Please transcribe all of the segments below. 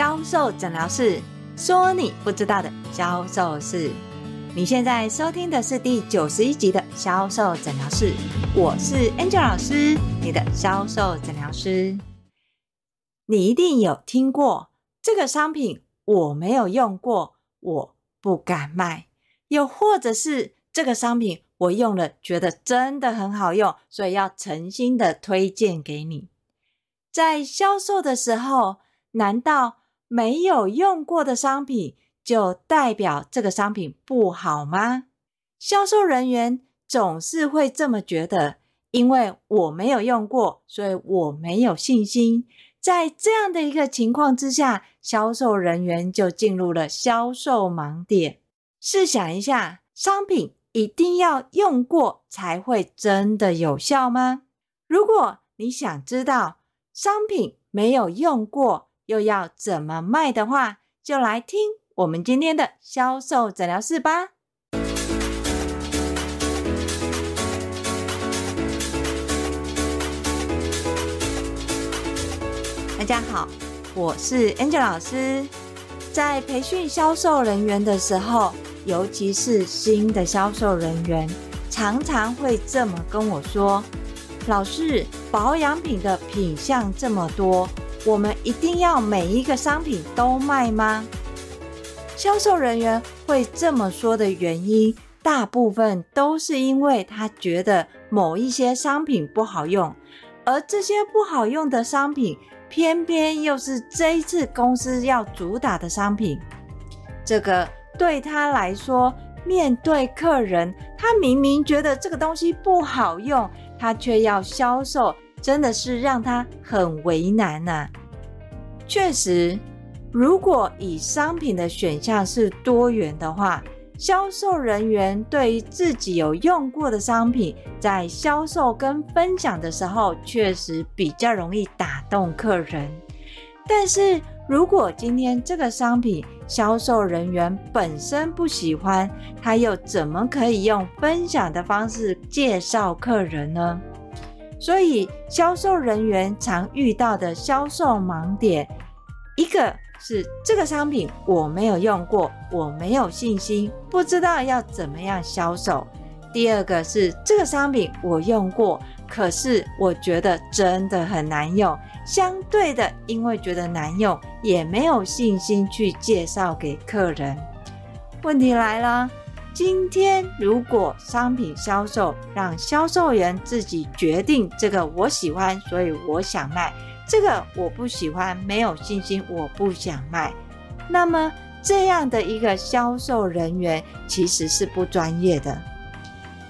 销售诊疗室，说你不知道的销售事。你现在收听的是第九十一集的销售诊疗室，我是 Angel 老师，你的销售诊疗师。你一定有听过这个商品，我没有用过，我不敢卖；又或者是这个商品我用了，觉得真的很好用，所以要诚心的推荐给你。在销售的时候，难道没有用过的商品就代表这个商品不好吗？销售人员总是会这么觉得，因为我没有用过，所以我没有信心。在这样的一个情况之下，销售人员就进入了销售盲点。试想一下，商品一定要用过才会真的有效吗？如果你想知道，商品没有用过，又要怎么卖的话，就来听我们今天的销售诊疗室吧。大家好，我是 Angel 老师。在培训销售人员的时候，尤其是新的销售人员，常常会这么跟我说。老师，保养品的品相这么多，我们一定要每一个商品都卖吗？销售人员会这么说的原因，大部分都是因为他觉得某一些商品不好用，而这些不好用的商品，偏偏又是这一次公司要主打的商品。这个对他来说，面对客人，他明明觉得这个东西不好用。他却要销售，真的是让他很为难呐、啊。确实，如果以商品的选项是多元的话，销售人员对于自己有用过的商品，在销售跟分享的时候，确实比较容易打动客人。但是如果今天这个商品销售人员本身不喜欢，他又怎么可以用分享的方式介绍客人呢？所以销售人员常遇到的销售盲点，一个是这个商品我没有用过，我没有信心，不知道要怎么样销售；第二个是这个商品我用过，可是我觉得真的很难用。相对的，因为觉得难用，也没有信心去介绍给客人。问题来了，今天如果商品销售让销售员自己决定，这个我喜欢，所以我想卖；这个我不喜欢，没有信心，我不想卖。那么这样的一个销售人员其实是不专业的。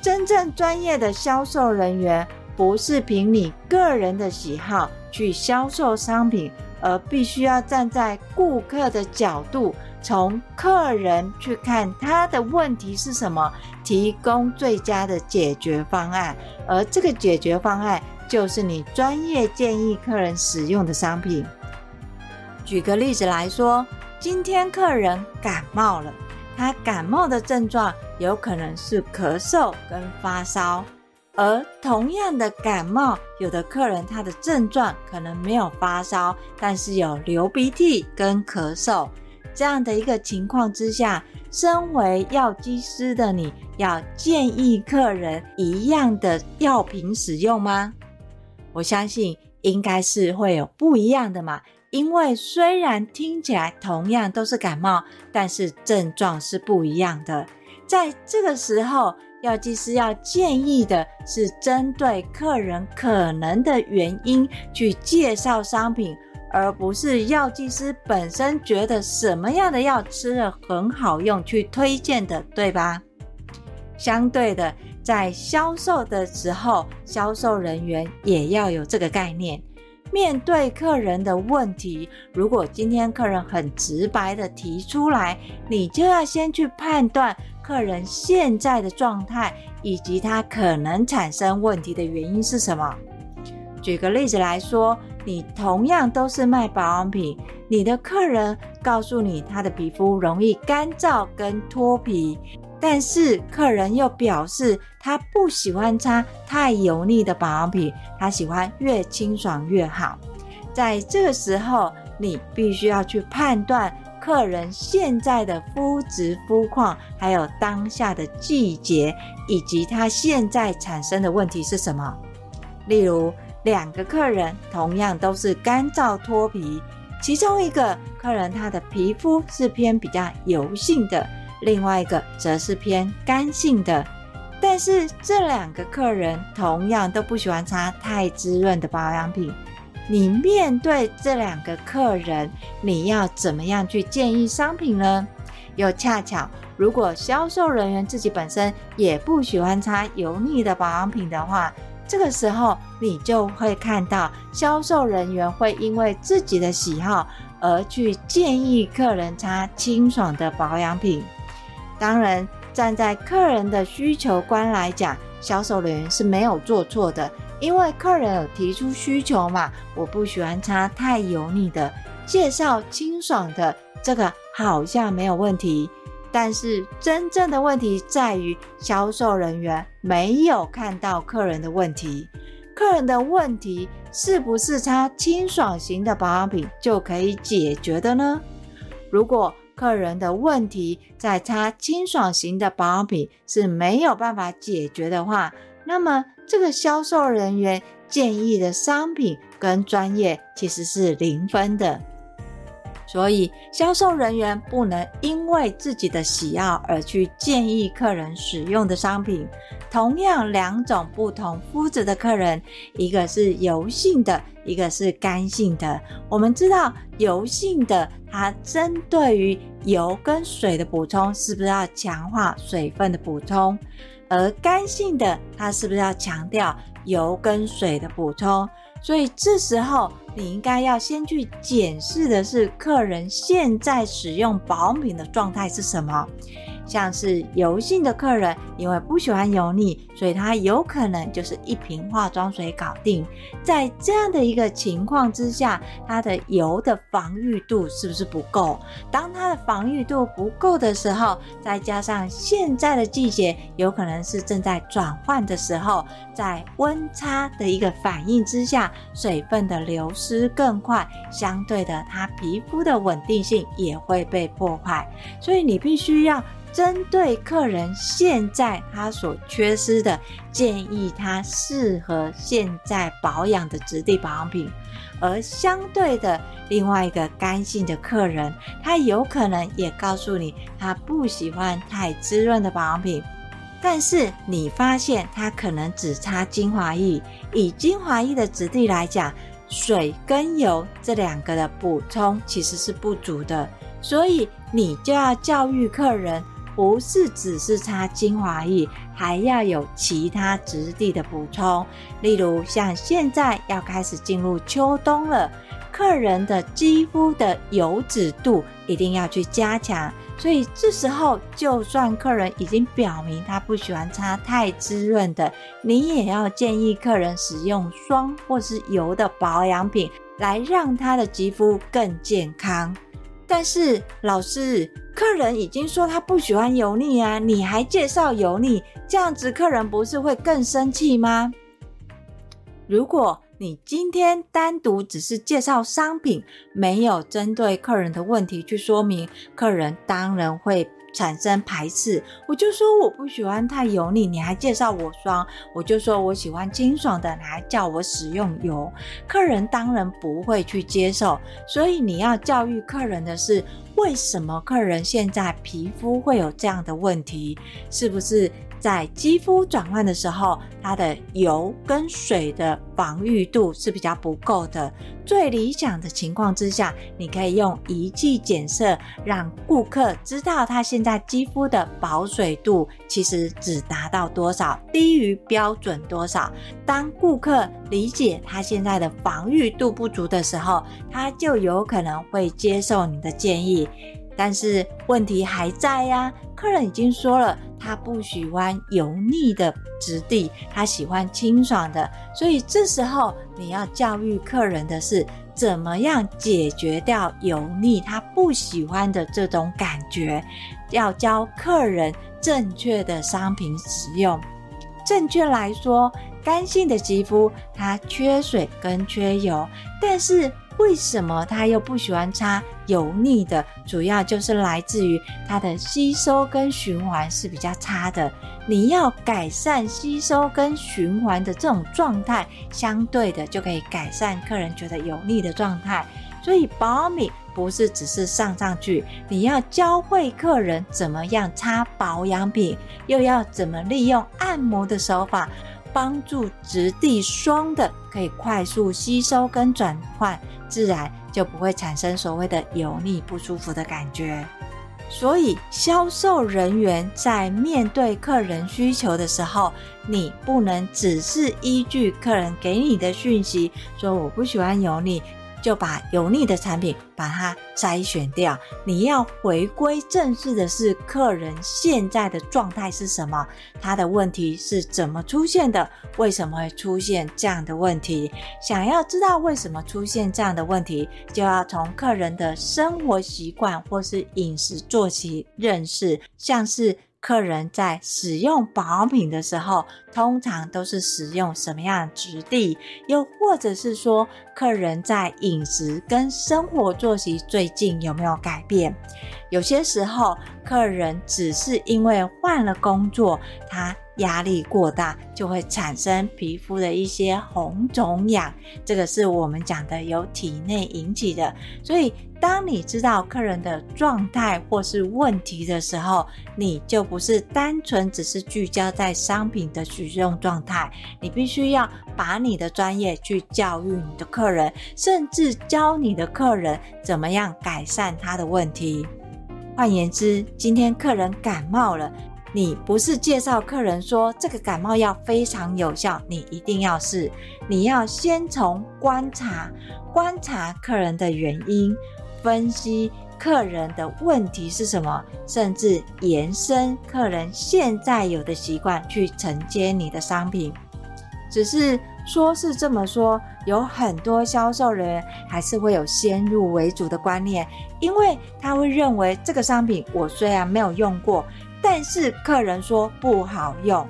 真正专业的销售人员，不是凭你个人的喜好。去销售商品，而必须要站在顾客的角度，从客人去看他的问题是什么，提供最佳的解决方案。而这个解决方案就是你专业建议客人使用的商品。举个例子来说，今天客人感冒了，他感冒的症状有可能是咳嗽跟发烧。而同样的感冒，有的客人他的症状可能没有发烧，但是有流鼻涕跟咳嗽这样的一个情况之下，身为药剂师的你要建议客人一样的药品使用吗？我相信应该是会有不一样的嘛，因为虽然听起来同样都是感冒，但是症状是不一样的，在这个时候。药剂师要建议的是针对客人可能的原因去介绍商品，而不是药剂师本身觉得什么样的药吃了很好用去推荐的，对吧？相对的，在销售的时候，销售人员也要有这个概念。面对客人的问题，如果今天客人很直白的提出来，你就要先去判断。客人现在的状态以及他可能产生问题的原因是什么？举个例子来说，你同样都是卖保养品，你的客人告诉你他的皮肤容易干燥跟脱皮，但是客人又表示他不喜欢擦太油腻的保养品，他喜欢越清爽越好。在这个时候，你必须要去判断客人现在的肤质、肤况，还有当下的季节，以及他现在产生的问题是什么。例如，两个客人同样都是干燥脱皮，其中一个客人他的皮肤是偏比较油性的，另外一个则是偏干性的。但是这两个客人同样都不喜欢擦太滋润的保养品。你面对这两个客人，你要怎么样去建议商品呢？又恰巧，如果销售人员自己本身也不喜欢擦油腻的保养品的话，这个时候你就会看到销售人员会因为自己的喜好而去建议客人擦清爽的保养品。当然，站在客人的需求观来讲，销售人员是没有做错的。因为客人有提出需求嘛，我不喜欢擦太油腻的，介绍清爽的，这个好像没有问题。但是真正的问题在于销售人员没有看到客人的问题。客人的问题是不是擦清爽型的保养品就可以解决的呢？如果客人的问题在擦清爽型的保养品是没有办法解决的话，那么，这个销售人员建议的商品跟专业其实是零分的，所以销售人员不能因为自己的喜好而去建议客人使用的商品。同样，两种不同肤质的客人，一个是油性的，一个是干性的。我们知道，油性的它针对于油跟水的补充，是不是要强化水分的补充？而干性的，它是不是要强调油跟水的补充？所以这时候你应该要先去检视的是客人现在使用保养品的状态是什么。像是油性的客人，因为不喜欢油腻，所以他有可能就是一瓶化妆水搞定。在这样的一个情况之下，他的油的防御度是不是不够？当他的防御度不够的时候，再加上现在的季节有可能是正在转换的时候，在温差的一个反应之下，水分的流失更快，相对的，他皮肤的稳定性也会被破坏。所以你必须要。针对客人现在他所缺失的，建议他适合现在保养的质地保养品。而相对的，另外一个干性的客人，他有可能也告诉你，他不喜欢太滋润的保养品。但是你发现他可能只擦精华液，以精华液的质地来讲，水跟油这两个的补充其实是不足的，所以你就要教育客人。不是只是擦精华液，还要有其他质地的补充。例如，像现在要开始进入秋冬了，客人的肌肤的油脂度一定要去加强。所以这时候，就算客人已经表明他不喜欢擦太滋润的，你也要建议客人使用霜或是油的保养品，来让他的肌肤更健康。但是老师，客人已经说他不喜欢油腻啊，你还介绍油腻，这样子客人不是会更生气吗？如果你今天单独只是介绍商品，没有针对客人的问题去说明，客人当然会。产生排斥，我就说我不喜欢太油腻，你还介绍我霜；我就说我喜欢清爽的，你还叫我使用油，客人当然不会去接受。所以你要教育客人的是，为什么客人现在皮肤会有这样的问题？是不是？在肌肤转换的时候，它的油跟水的防御度是比较不够的。最理想的情况之下，你可以用仪器检测，让顾客知道他现在肌肤的保水度其实只达到多少，低于标准多少。当顾客理解他现在的防御度不足的时候，他就有可能会接受你的建议。但是问题还在呀，客人已经说了，他不喜欢油腻的质地，他喜欢清爽的。所以这时候你要教育客人的是，怎么样解决掉油腻他不喜欢的这种感觉，要教客人正确的商品使用。正确来说，干性的肌肤它缺水跟缺油，但是。为什么他又不喜欢擦油腻的？主要就是来自于它的吸收跟循环是比较差的。你要改善吸收跟循环的这种状态，相对的就可以改善客人觉得油腻的状态。所以保养品不是只是上上去，你要教会客人怎么样擦保养品，又要怎么利用按摩的手法。帮助质地霜的可以快速吸收跟转换，自然就不会产生所谓的油腻不舒服的感觉。所以销售人员在面对客人需求的时候，你不能只是依据客人给你的讯息说我不喜欢油腻。就把油腻的产品把它筛选掉。你要回归正视的是客人现在的状态是什么？他的问题是怎么出现的？为什么会出现这样的问题？想要知道为什么出现这样的问题，就要从客人的生活习惯或是饮食作息认识，像是。客人在使用保养品的时候，通常都是使用什么样的质地？又或者是说，客人在饮食跟生活作息最近有没有改变？有些时候，客人只是因为换了工作，他压力过大，就会产生皮肤的一些红肿痒，这个是我们讲的由体内引起的。所以，当你知道客人的状态或是问题的时候，你就不是单纯只是聚焦在商品的使用状态，你必须要把你的专业去教育你的客人，甚至教你的客人怎么样改善他的问题。换言之，今天客人感冒了。你不是介绍客人说这个感冒药非常有效，你一定要试。你要先从观察，观察客人的原因，分析客人的问题是什么，甚至延伸客人现在有的习惯去承接你的商品。只是说是这么说，有很多销售人员还是会有先入为主的观念，因为他会认为这个商品我虽然没有用过。但是客人说不好用，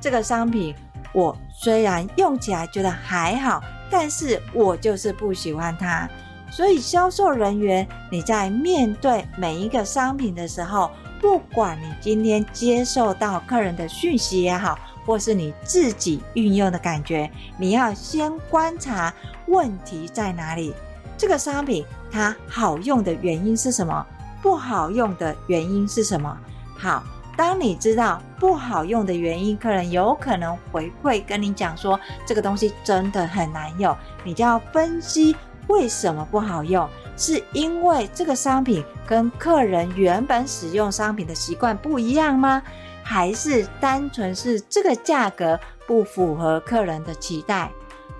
这个商品我虽然用起来觉得还好，但是我就是不喜欢它。所以销售人员，你在面对每一个商品的时候，不管你今天接受到客人的讯息也好，或是你自己运用的感觉，你要先观察问题在哪里。这个商品它好用的原因是什么？不好用的原因是什么？好。当你知道不好用的原因，客人有可能回馈跟你讲说这个东西真的很难用，你就要分析为什么不好用，是因为这个商品跟客人原本使用商品的习惯不一样吗？还是单纯是这个价格不符合客人的期待？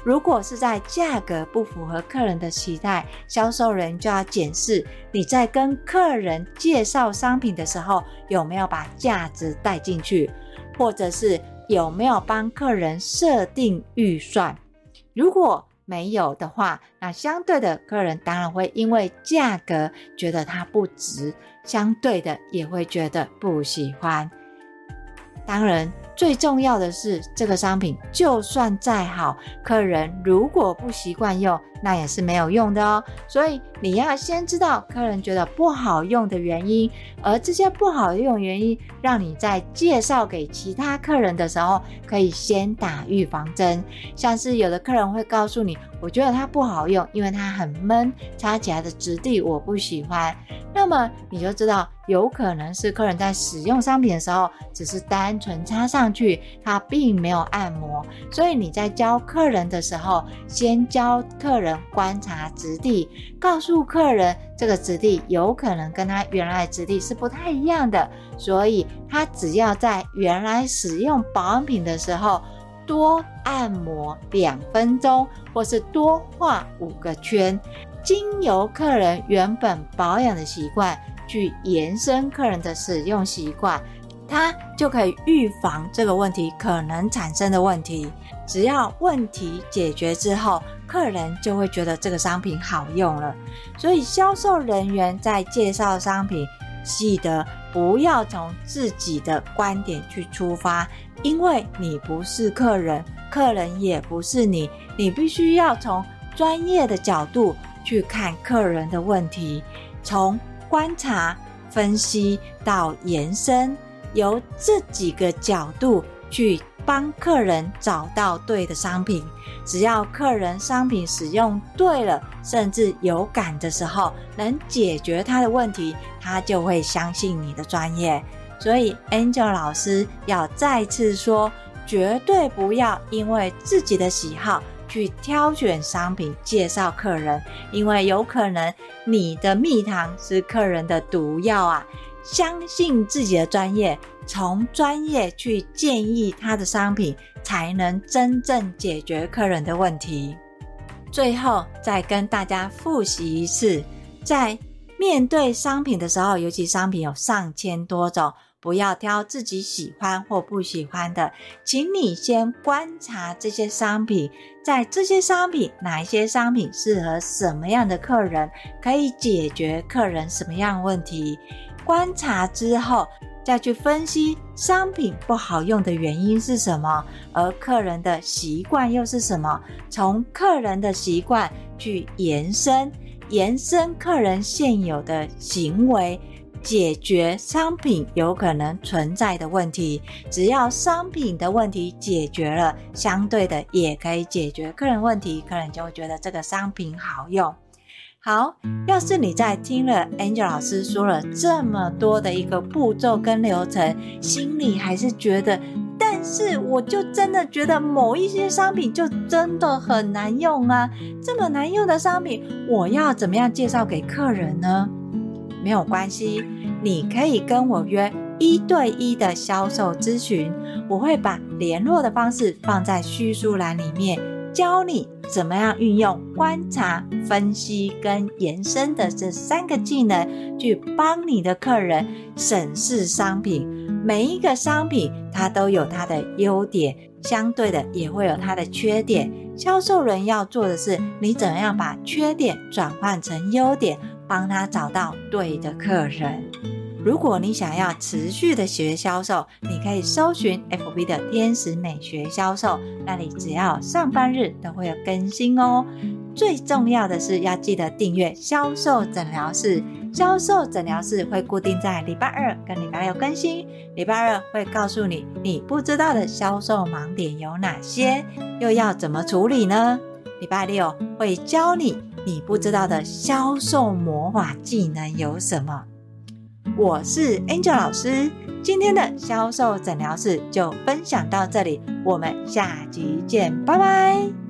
如果是在价格不符合客人的期待，销售人就要检视你在跟客人介绍商品的时候有没有把价值带进去，或者是有没有帮客人设定预算。如果没有的话，那相对的客人当然会因为价格觉得它不值，相对的也会觉得不喜欢。当然。最重要的是，这个商品就算再好，客人如果不习惯用，那也是没有用的哦。所以你要先知道客人觉得不好用的原因，而这些不好用原因，让你在介绍给其他客人的时候，可以先打预防针。像是有的客人会告诉你，我觉得它不好用，因为它很闷，擦起来的质地我不喜欢。那么你就知道。有可能是客人在使用商品的时候，只是单纯擦上去，它并没有按摩。所以你在教客人的时候，先教客人观察质地，告诉住客人这个质地有可能跟他原来质地是不太一样的。所以他只要在原来使用保养品的时候多按摩两分钟，或是多画五个圈，经由客人原本保养的习惯。去延伸客人的使用习惯，他就可以预防这个问题可能产生的问题。只要问题解决之后，客人就会觉得这个商品好用了。所以销售人员在介绍商品，记得不要从自己的观点去出发，因为你不是客人，客人也不是你，你必须要从专业的角度。去看客人的问题，从观察、分析到延伸，由这几个角度去帮客人找到对的商品。只要客人商品使用对了，甚至有感的时候，能解决他的问题，他就会相信你的专业。所以，Angel 老师要再次说，绝对不要因为自己的喜好去挑选商品介绍客人，因为有可能你的蜜糖是客人的毒药啊！相信自己的专业，从专业去建议他的商品，才能真正解决客人的问题。最后，再跟大家复习一次，在面对商品的时候，尤其商品有上千多种。不要挑自己喜欢或不喜欢的，请你先观察这些商品，在这些商品哪一些商品适合什么样的客人，可以解决客人什么样问题。观察之后，再去分析商品不好用的原因是什么，而客人的习惯又是什么？从客人的习惯去延伸，延伸客人现有的行为。解决商品有可能存在的问题，只要商品的问题解决了，相对的也可以解决客人问题，客人就会觉得这个商品好用。好，要是你在听了 Angel 老师说了这么多的一个步骤跟流程，心里还是觉得，但是我就真的觉得某一些商品就真的很难用啊，这么难用的商品，我要怎么样介绍给客人呢？没有关系，你可以跟我约一对一的销售咨询，我会把联络的方式放在叙述栏里面，教你怎么样运用观察、分析跟延伸的这三个技能，去帮你的客人审视商品。每一个商品它都有它的优点，相对的也会有它的缺点。销售人要做的是，你怎样把缺点转换成优点。帮他找到对的客人。如果你想要持续的学销售，你可以搜寻 FB 的天使美学销售，那里只要上班日都会有更新哦。最重要的是要记得订阅销售诊疗室，销售诊疗室会固定在礼拜二跟礼拜六更新。礼拜二会告诉你你不知道的销售盲点有哪些，又要怎么处理呢？礼拜六会教你你不知道的销售魔法技能有什么。我是 Angel 老师，今天的销售诊疗室就分享到这里，我们下集见，拜拜。